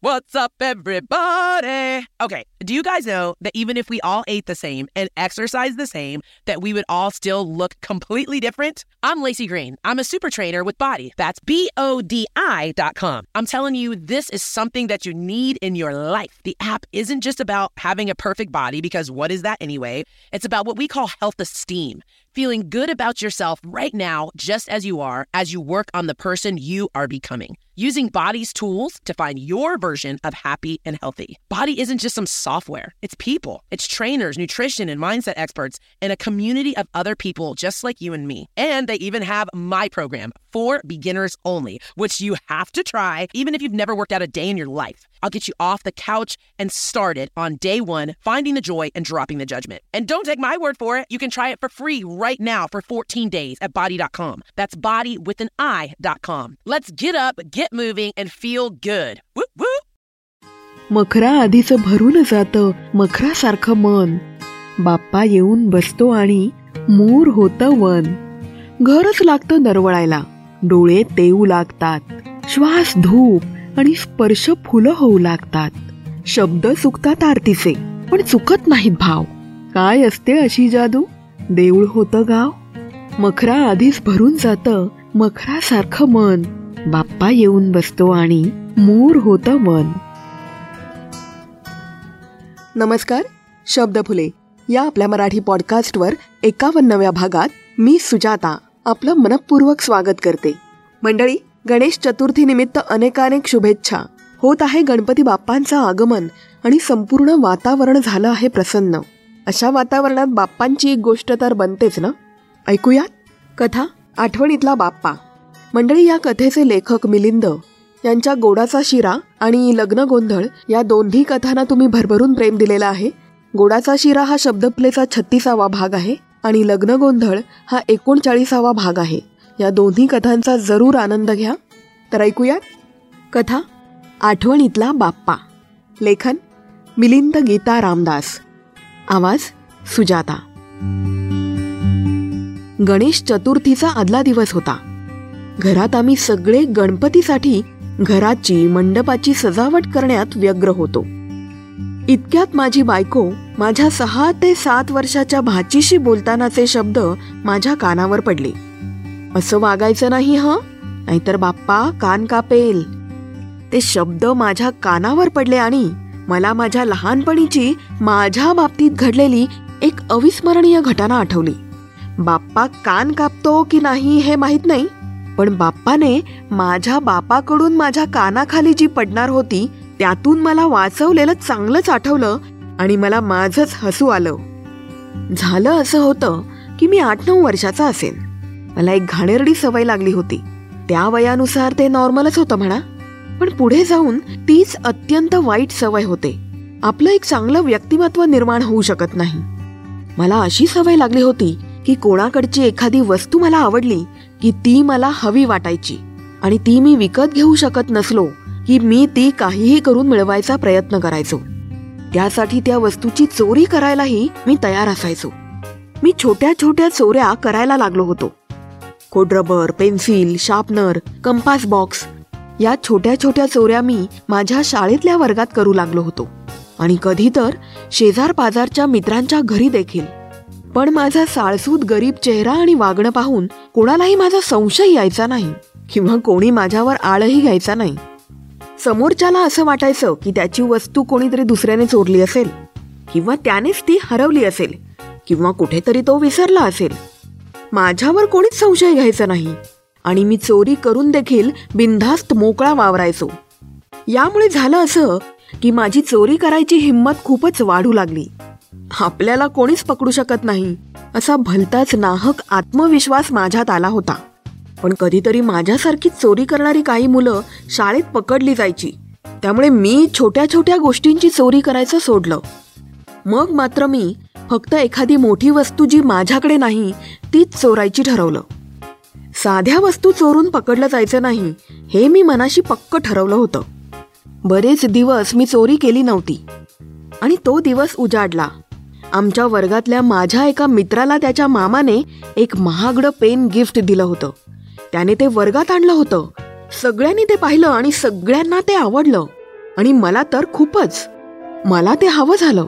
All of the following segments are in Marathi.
What's up, everybody? Okay, do you guys know that even if we all ate the same and exercised the same, that we would all still look completely different? I'm Lacey Green. I'm a super trainer with Body. That's B O D I dot com. I'm telling you, this is something that you need in your life. The app isn't just about having a perfect body, because what is that anyway? It's about what we call health esteem feeling good about yourself right now, just as you are, as you work on the person you are becoming. Using Body's tools to find your version of happy and healthy. Body isn't just some software, it's people. It's trainers, nutrition, and mindset experts, and a community of other people just like you and me. And they even have my program for beginners only, which you have to try even if you've never worked out a day in your life. I'll get you off the couch and started on day one, finding the joy and dropping the judgment. And don't take my word for it. You can try it for free right now for 14 days at body.com. That's body with an I.com. Let's get up, get moving, and feel good. Whoop, whoop. मखरा आधीच भरून जातं मखरासारखं मन. बाप्पा येऊन बसतो आणि मूर होतं वन. घरच लागतं नरवळायला डोळे तेऊ लागतात. श्वास धूप आणि स्पर्श फुलं होऊ लागतात. शब्द चुकतात आरतीचे पण चुकत नाहीत भाव. काय असते अशी जादू? देऊळ होतं गाव. मखरा आधीच भरून जातं मखरासारखं मन. बाप्पा येऊन बसतो आणि मूर होतं मन नमस्कार शब्द फुले. या आपल्या मराठी पॉडकास्टवर एकावन्नव्या भागात मी सुजाता आपलं मनपूर्वक स्वागत करते. मंडळी गणेश चतुर्थी निमित्त अनेकानेक शुभेच्छा. होत आहे गणपती बाप्पांचं आगमन आणि संपूर्ण वातावरण झालं आहे प्रसन्न. अशा वातावरणात बाप्पांची एक गोष्ट तर बनतेच ना? ऐकूयात? कथा आठवणीतला बाप्पा. मंडळी या कथेचे लेखक मिलिंद यांच्या गोडाचा शिरा आणि लग्न गोंधळ या दोन्ही कथांना तुम्ही भरभरून प्रेम दिलेला आहे. गोडाचा शिरा हा शब्दप्लेचा छत्तीसावा भाग आहे आणि लग्न गोंधळ हा एकोणचाळीसावा भाग आहे. या दोन्ही कथांचा जरूर आनंद घ्या. तर ऐकूयात. कथा आठवणीतला बाप्पा. लेखन मिलिंद गीता रामदास. आवाज सुजाता. गणेश चतुर्थीचा आदला दिवस होता. घरात आम्ही सगळे गणपतीसाठी घराची मंडपाची सजावट करण्यात व्यग्र होतो. इतक्यात माझी बायको माझ्या सहा ते सात वर्षाच्या भाचीशी बोलतानाचे शब्द माझ्या कानावर पडले. असं वागायचं नाही ह? नाहीतर बाप्पा कान कापेल. ते शब्द माझ्या कानावर पडले आणि मला माझ्या लहानपणीची माझ्या बाबतीत घडलेली एक अविस्मरणीय घटना आठवली. बाप्पा कान कापतो की नाही हे माहीत नाही पण बाप्पाने माझ्या बापाकडून माझ्या कानाखाली जी पडणार होती त्यातून मला वाचवलेलं चांगलंच आठवलं आणि मला माझच हसू आलं. झालं असं होतं की मी आठ नऊ वर्षाचा असेन. मला एक घाणेरडी सवय लागली होती. त्या वयानुसार ते नॉर्मलच होतं म्हणा. पण पुढे जाऊन तीच अत्यंत वाईट सवय होते. आपलं एक चांगलं व्यक्तिमत्व निर्माण होऊ शकत नाही. मला अशी सवय लागली होती की कोणाकडची एखादी वस्तू मला आवडली की ती मला हवी वाटायची. आणि ती मी विकत घेऊ शकत नसलो की मी ती काहीही करून मिळवायचा प्रयत्न करायचो. त्यासाठी त्या वस्तूची चोरी करायलाही मी तयार असायचो. मी छोट्या छोट्या चोऱ्या करायला लागलो होतो. कोडरबर पेन्सिल शार्पनर कंपास बॉक्स या छोट्या छोट्या चोऱ्या मी माझ्या शाळेतल्या वर्गात करू लागलो होतो. आणि कधी तर शेजार पाजारच्या मित्रांच्या घरी देखील. पण माझा साळसूद गरीब चेहरा आणि वागणं पाहून कोणालाही माझा संशय यायचा नाही किंवा कोणी माझ्यावर आळही घ्यायचा नाही. समोरच्याला असं वाटायचं की त्याची वस्तू कोणीतरी दुसऱ्याने चोरली असेल किंवा त्यानेच ती हरवली असेल किंवा कुठेतरी तो विसरला असेल. माझ्यावर कोणीच संशय घ्यायचा नाही आणि मी चोरी करून देखील बिनधास्त मोकळा वावरायचो. यामुळे झालं असं की माझी चोरी करायची हिंमत खूपच वाढू लागली. आपल्याला कोणीच पकडू शकत नाही. असा भलताच नाहक आत्मविश्वास माझ्यात आला होता. पण कधीतरी माझ्यासारखी चोरी करणारी काही मुलं शाळेत पकडली जायची. त्यामुळे मी छोट्या छोट्या गोष्टींची चोरी करायचं सोडलं. मग मात्र मी फक्त एखादी मोठी वस्तू जी माझ्याकडे नाही तीच चोरायची ठरवलं. साध्या वस्तू चोरून पकडलं जायचं नाही हे मी मनाशी पक्क ठरवलं होतं. बरेच दिवस मी चोरी केली नव्हती. आणि तो दिवस उजाडला. आमच्या वर्गातल्या माझ्या एका मित्राला त्याच्या मामाने एक महागडं पेन गिफ्ट दिलं होतं. त्याने ते वर्गात आणलं होतं. सगळ्यांनी ते पाहिलं आणि सगळ्यांना ते आवडलं. आणि मला तर खूपच. मला ते हवं झालं.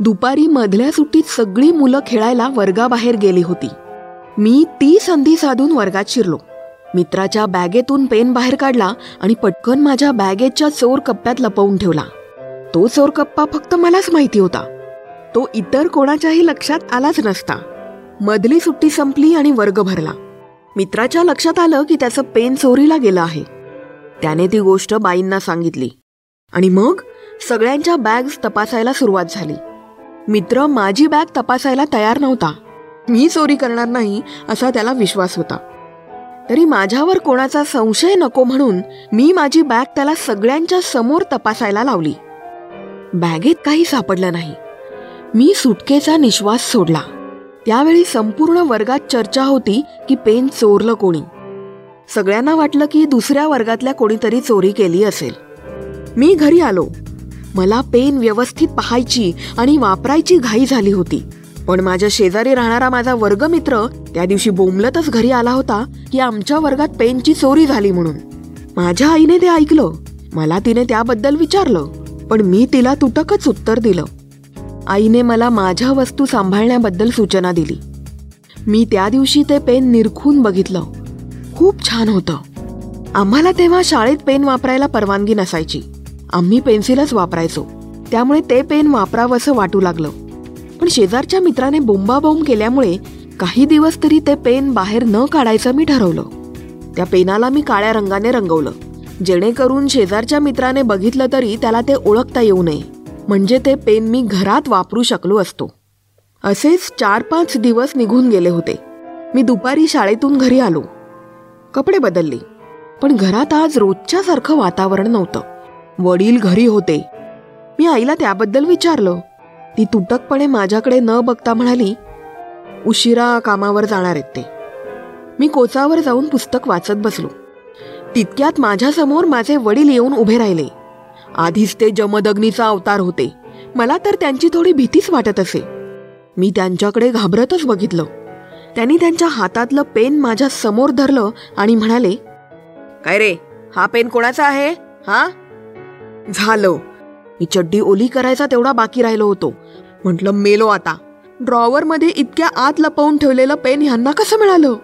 दुपारी मधल्या सुट्टीत सगळी मुलं खेळायला वर्गाबाहेर गेली होती. मी ती संधी साधून वर्गात शिरलो. मित्राच्या बॅगेतून पेन बाहेर काढला आणि पटकन माझ्या बॅगेच्या चोर कप्प्यात लपवून ठेवला. तो चोर कप्पा फक्त मलाच माहिती होता. तो इतर कोणाच्याही लक्षात आलाच नसता. मधली सुट्टी संपली आणि वर्ग भरला. मित्राच्या लक्षात आलं की त्याचं पेन चोरीला गेलं आहे. त्याने ती गोष्ट बाईंना सांगितली. आणि मग सगळ्यांच्या बॅग्स तपासायला सुरुवात झाली. मित्र माझी बॅग तपासायला तयार नव्हता. मी चोरी करणार नाही असा त्याला विश्वास होता. तरी माझ्यावर कोणाचा संशय नको म्हणून मी माझी बॅग त्याला सगळ्यांच्या समोर तपासायला लावली. बॅगेत काही सापडलं नाही. मी सुटकेचा निश्वास सोडला. त्यावेळी संपूर्ण वर्गात चर्चा होती की पेन चोरलं कोणी. सगळ्यांना वाटलं की दुसऱ्या वर्गातल्या कोणीतरी चोरी केली असेल. मी घरी आलो. मला पेन व्यवस्थित पाहायची आणि वापरायची घाई झाली होती. पण माझ्या शेजारी राहणारा माझा वर्गमित्र त्या दिवशी बोंबलतच घरी आला होता की आमच्या वर्गात पेनची चोरी झाली म्हणून. माझ्या आईने ते ऐकलं. मला तिने त्याबद्दल विचारलं. पण मी तिला तुटकच उत्तर दिलं. आईने मला माझ्या वस्तू सांभाळण्याबद्दल सूचना दिली. मी त्या दिवशी ते पेन निरखून बघितलं. खूप छान होतं. आम्हाला तेव्हा शाळेत पेन वापरायला परवानगी नसायची. आम्ही पेन्सिलच वापरायचो. त्यामुळे ते पेन वापरावंसं वाटू लागलं. पण शेजारच्या मित्राने बोंबाबोंब केल्यामुळे काही दिवस तरी ते पेन बाहेर न काढायचं मी ठरवलं. त्या पेनाला मी काळ्या रंगाने रंगवलं. जेणेकरून शेजारच्या मित्राने बघितलं तरी त्याला ते ओळखता येऊ नये. म्हणजे ते पेन मी घरात वापरू शकलो असतो. असेच चार पाच दिवस निघून गेले होते. मी दुपारी शाळेतून घरी आलो. कपडे बदलले. पण घरात आज रोजच्यासारखं वातावरण नव्हतं. वडील घरी होते. मी आईला त्याबद्दल विचारलं. ती तुटकपणे माझ्याकडे न बघता म्हणाली उशिरा कामावर जाणार आहेत ते. मी कोचावर जाऊन पुस्तक वाचत बसलो. तितक्यात माझ्यासमोर माझे वडील येऊन उभे राहिले. आधीच ते जमदग्नीचा अवतार होते. मला तर त्यांची थोडी भीतीच वाटत असे. मी त्यांच्याकडे घाबरतच बघितलं. त्यांनी त्यांच्या हातातलं पेन माझ्यासमोर धरलं आणि म्हणाले काय रे? हा पेन कोणाचा आहे? हा? झालं. मी चड्डी ओली करायचा तेवढा बाकी राहिलो होतो. म्हटलं मेलो आता. ड्रॉवर मध्ये इतक्या आत लपवून ठेवलेलं पेन ह्यांना कसं मिळालं?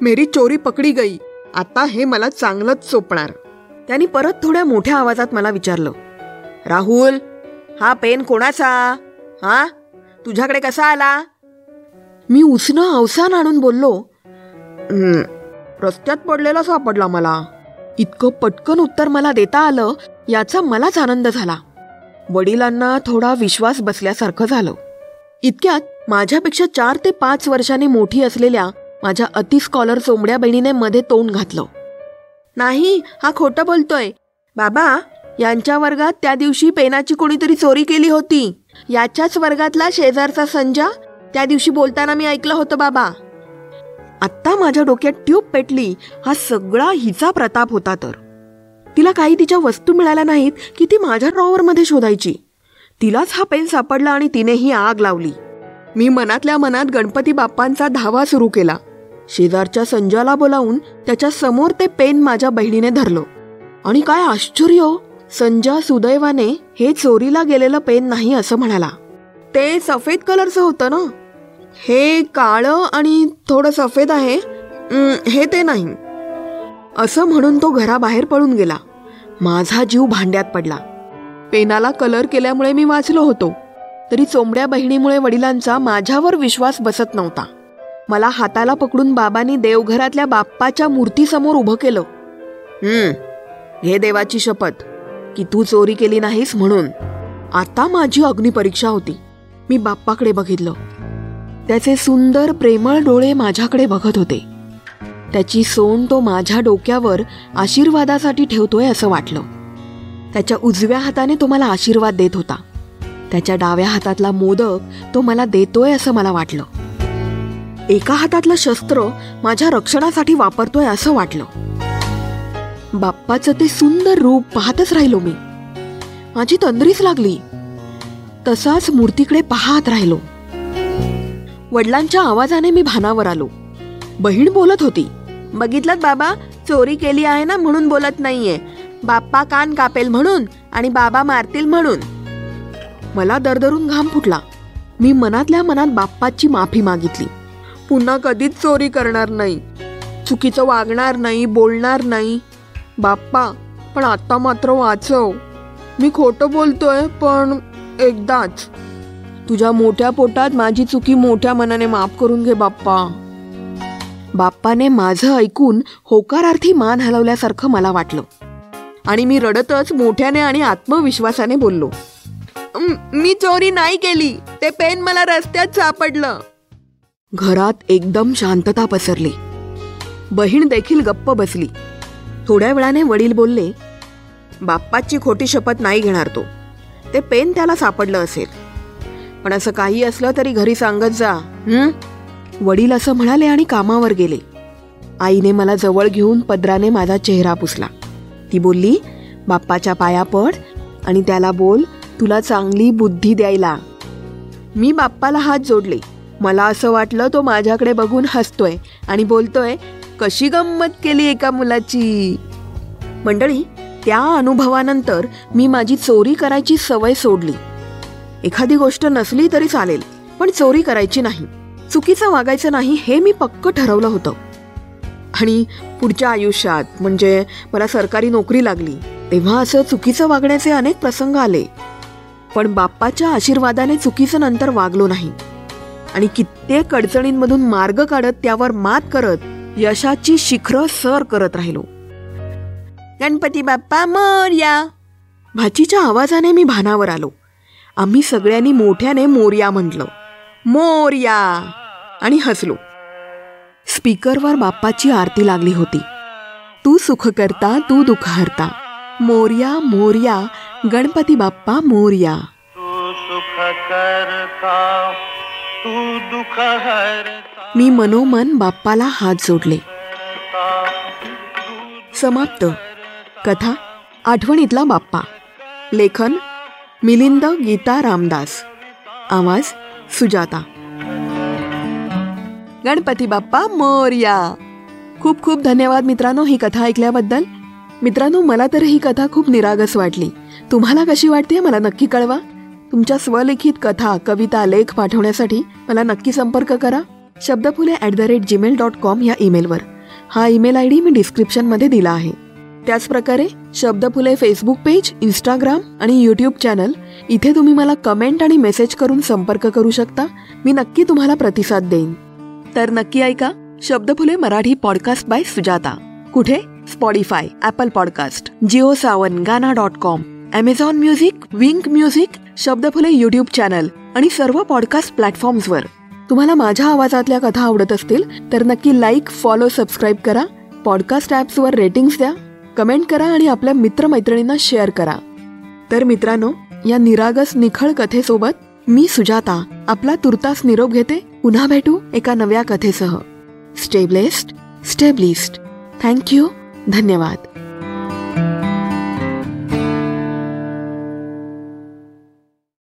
मेरी चोरी पकडी गई. आता हे मला चांगलंच चोपणार त्यांनी परत थोड्या मोठ्या आवाजात मला विचारलं राहुल हा पेन कोणाचा? हा? तुझ्याकडे कसा आला? मी उसनं अवसान आणून बोललो रस्त्यात पडलेला सापडला मला. इतकं पटकन उत्तर मला देता आलं याचा मलाच आनंद झाला. वडिलांना थोडा विश्वास बसल्यासारखं झालं. इतक्यात माझ्यापेक्षा चार ते पाच वर्षांनी मोठी असलेल्या माझ्या अतिस्कॉलर चोंबड्या बहिणीने मध्ये तोंड घातलं. नाही हा खोटं बोलतोय. बाबा यांच्या वर्गात त्या दिवशी पेनाची कोणीतरी चोरी केली होती. याच्याच वर्गातला शेजारचा संजा त्या दिवशी बोलताना मी ऐकलं होतं बाबा. आत्ता माझ्या डोक्यात ट्यूब पेटली हा सगळा हिचा प्रताप होता तर. तिला काही तिच्या वस्तू मिळाल्या नाहीत की ती माझ्या ड्रॉवरमध्ये शोधायची. तिलाच हा पेन सापडला आणि तिने ही आग लावली. मी मनातल्या मनात गणपती बाप्पांचा धावा सुरू केला. शेजारच्या संजयला बोलावून त्याच्यासमोर ते पेन माझ्या बहिणीने धरलं. आणि काय आश्चर्य संजा सुदैवाने हे चोरीला गेलेलं पेन नाही असं म्हणाला. ते सफेद कलरचं होतं ना? हे काळं आणि थोडं सफेद आहे. हे ते नाही. असं म्हणून तो घराबाहेर पळून गेला. माझा जीव भांड्यात पडला. पेनाला कलर केल्यामुळे मी वाचलो होतो. तरी चोंबड्या बहिणीमुळे वडिलांचा माझ्यावर विश्वास बसत नव्हता. मला हाताला पकडून बाबांनी देवघरातल्या बाप्पाच्या मूर्तीसमोर उभं केलं. हम्म घे देवाची शपथ की तू चोरी केली नाहीस म्हणून. आता माझी अग्निपरीक्षा होती. मी बाप्पाकडे बघितलं. त्याचे सुंदर प्रेमळ डोळे माझ्याकडे बघत होते. त्याची सोन तो माझ्या डोक्यावर आशीर्वादासाठी ठेवतोय असं वाटलं. त्याच्या उजव्या हाताने तो मला आशीर्वाद देत होता. त्याच्या डाव्या हातातला मोदक तो मला देतोय असं मला वाटलं. एका हातातलं शस्त्र माझ्या रक्षणासाठी वापरतोय असं वाटलं. बाप्पाचं ते सुंदर रूप पाहतच राहिलो मी. माझी तंद्रीच लागली. तसाच मूर्तीकडे पाहत राहिलो. वडिलांच्या आवाजाने मी भानावर आलो. बहीण बोलत होती बघितलं बाबा चोरी केली आहे ना म्हणून बोलत नाहीये. बाप्पा कान कापेल म्हणून आणि बाबा मारतील म्हणून. मला दरदरून घाम फुटला. मी मनातल्या मनात बाप्पाची माफी मागितली. पुन्हा कधीच चोरी करणार नाही. चुकीचं वागणार नाही बोलणार नाही. बाप्पा पण आता मात्र वाचव. मी खोटं बोलतोय पण एकदाच. तुझ्या मोठ्या पोटात माझी चुकी मोठ्या मनाने माफ करून घे बाप्पा. बाप्पाने माझं ऐकून होकारार्थी मान हलवल्यासारखं मला वाटलं. आणि मी रडतच मोठ्याने आणि आत्मविश्वासाने बोललो. मी चोरी नाही केली. ते पेन मला रस्त्यात सापडलं. घरात एकदम शांतता पसरली. बहीण देखील गप्प बसली. थोड्या वेळाने वडील बोलले बाप्पाची खोटी शपथ नाही घेणार तो. ते पेन त्याला सापडलं असेल. पण असं काही असलं तरी घरी सांगत जा हं? वडील असं म्हणाले आणि कामावर गेले. आईने मला जवळ घेऊन पदराने माझा चेहरा पुसला. ती बोलली बाप्पाच्या पाया पड आणि त्याला बोल तुला चांगली बुद्धी द्यायला. मी बाप्पाला हात जोडले. मला असं वाटलं तो माझ्याकडे बघून हसतोय आणि बोलतोय कशी गंमत केली एका मुलाची? मंडळी त्या अनुभवानंतर मी माझी चोरी करायची सवय सोडली. एखादी गोष्ट नसली तरी चालेल पण चोरी करायची नाही. चुकीचं वागायचं नाही हे मी पक्क ठरवलं होतं. आणि पुढच्या आयुष्यात म्हणजे मला सरकारी नोकरी लागली तेव्हा असं चुकीचं वागण्याचे अनेक प्रसंग आले. पण बाप्पाच्या आशीर्वादाने चुकीचं नंतर वागलो नाही. आणि कित्येक अडचणींमधून मार्ग काढत त्यावर मात करत यशाची शिखरं सर करत राहिलो. गणपती बाप्पा मोर्या भाचीच्या आवाजाने मी भानावर आलो. आम्ही सगळ्यांनी मोठ्याने मोर्या म्हटलं. मोर्या आणि हसलो. स्पीकरवर बाप्पाची आरती लागली होती. तू सुख करता तू दुःख हरता. मोर्या मोर्या. गणपती बाप्पा मोर्या. तू सुख करता मी मनोमन बाप्पाला हात जोडले. समाप्त. कथा. आठवणीतला बाप्पा. लेखन. मिलिंद गीता रामदास. आवाज. सुजाता. गणपती बाप्पा मोर्या. खूप खूप धन्यवाद मित्रांनो ही कथा ऐकल्याबद्दल. मित्रांनो मला तर ही कथा खूप निरागस वाटली. तुम्हाला कशी वाटते मला नक्की कळवा. तुमच्या स्वलिखित कथा कविता लेख पाठवण्यासाठी मला नक्की संपर्क करा. Shabdphule at the rate Gmail dot com या ईमेलवर हा ईमेल आय डी मी डिस्क्रिप्शनमध्ये दिला आहे. त्याचप्रकारे शब्दफुले फेसबुक पेज इंस्टाग्राम आणि यूट्यूब चॅनल इथे तुम्ही मला कमेंट आणि मेसेज करून संपर्क करू शकता. मी नक्की तुम्हाला प्रतिसाद देईन. तर नक्की ऐका शब्दफुले मराठी पॉडकास्ट बाय सुजाता. कुठे? Spotify Apple podcast Jio Saavn Gaana dot com Amazon music Wink music Shabdphule YouTube channel आणि सर्व पॉडकास्ट प्लॅटफॉर्म्सवर तुम्हाला माझ्या आवाजातल्या कथा आवडत असतील तर नक्की लाईक फॉलो सबस्क्राईब करा. पॉडकास्ट ॲप्सवर रेटिंग्स द्या. कमेंट करा आणि आपल्या मित्रमैत्रिणींना शेअर करा. तर मित्रांनो या निरागस निखळ कथेसोबत मी सुजाता आपला तुर्तास निरोप घेते. पुन्हा भेटू एका नव्या कथेसह. स्टेबलेस्ट स्टेबलिस्ट थँक्यू धन्यवाद.